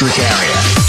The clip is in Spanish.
Electric Area.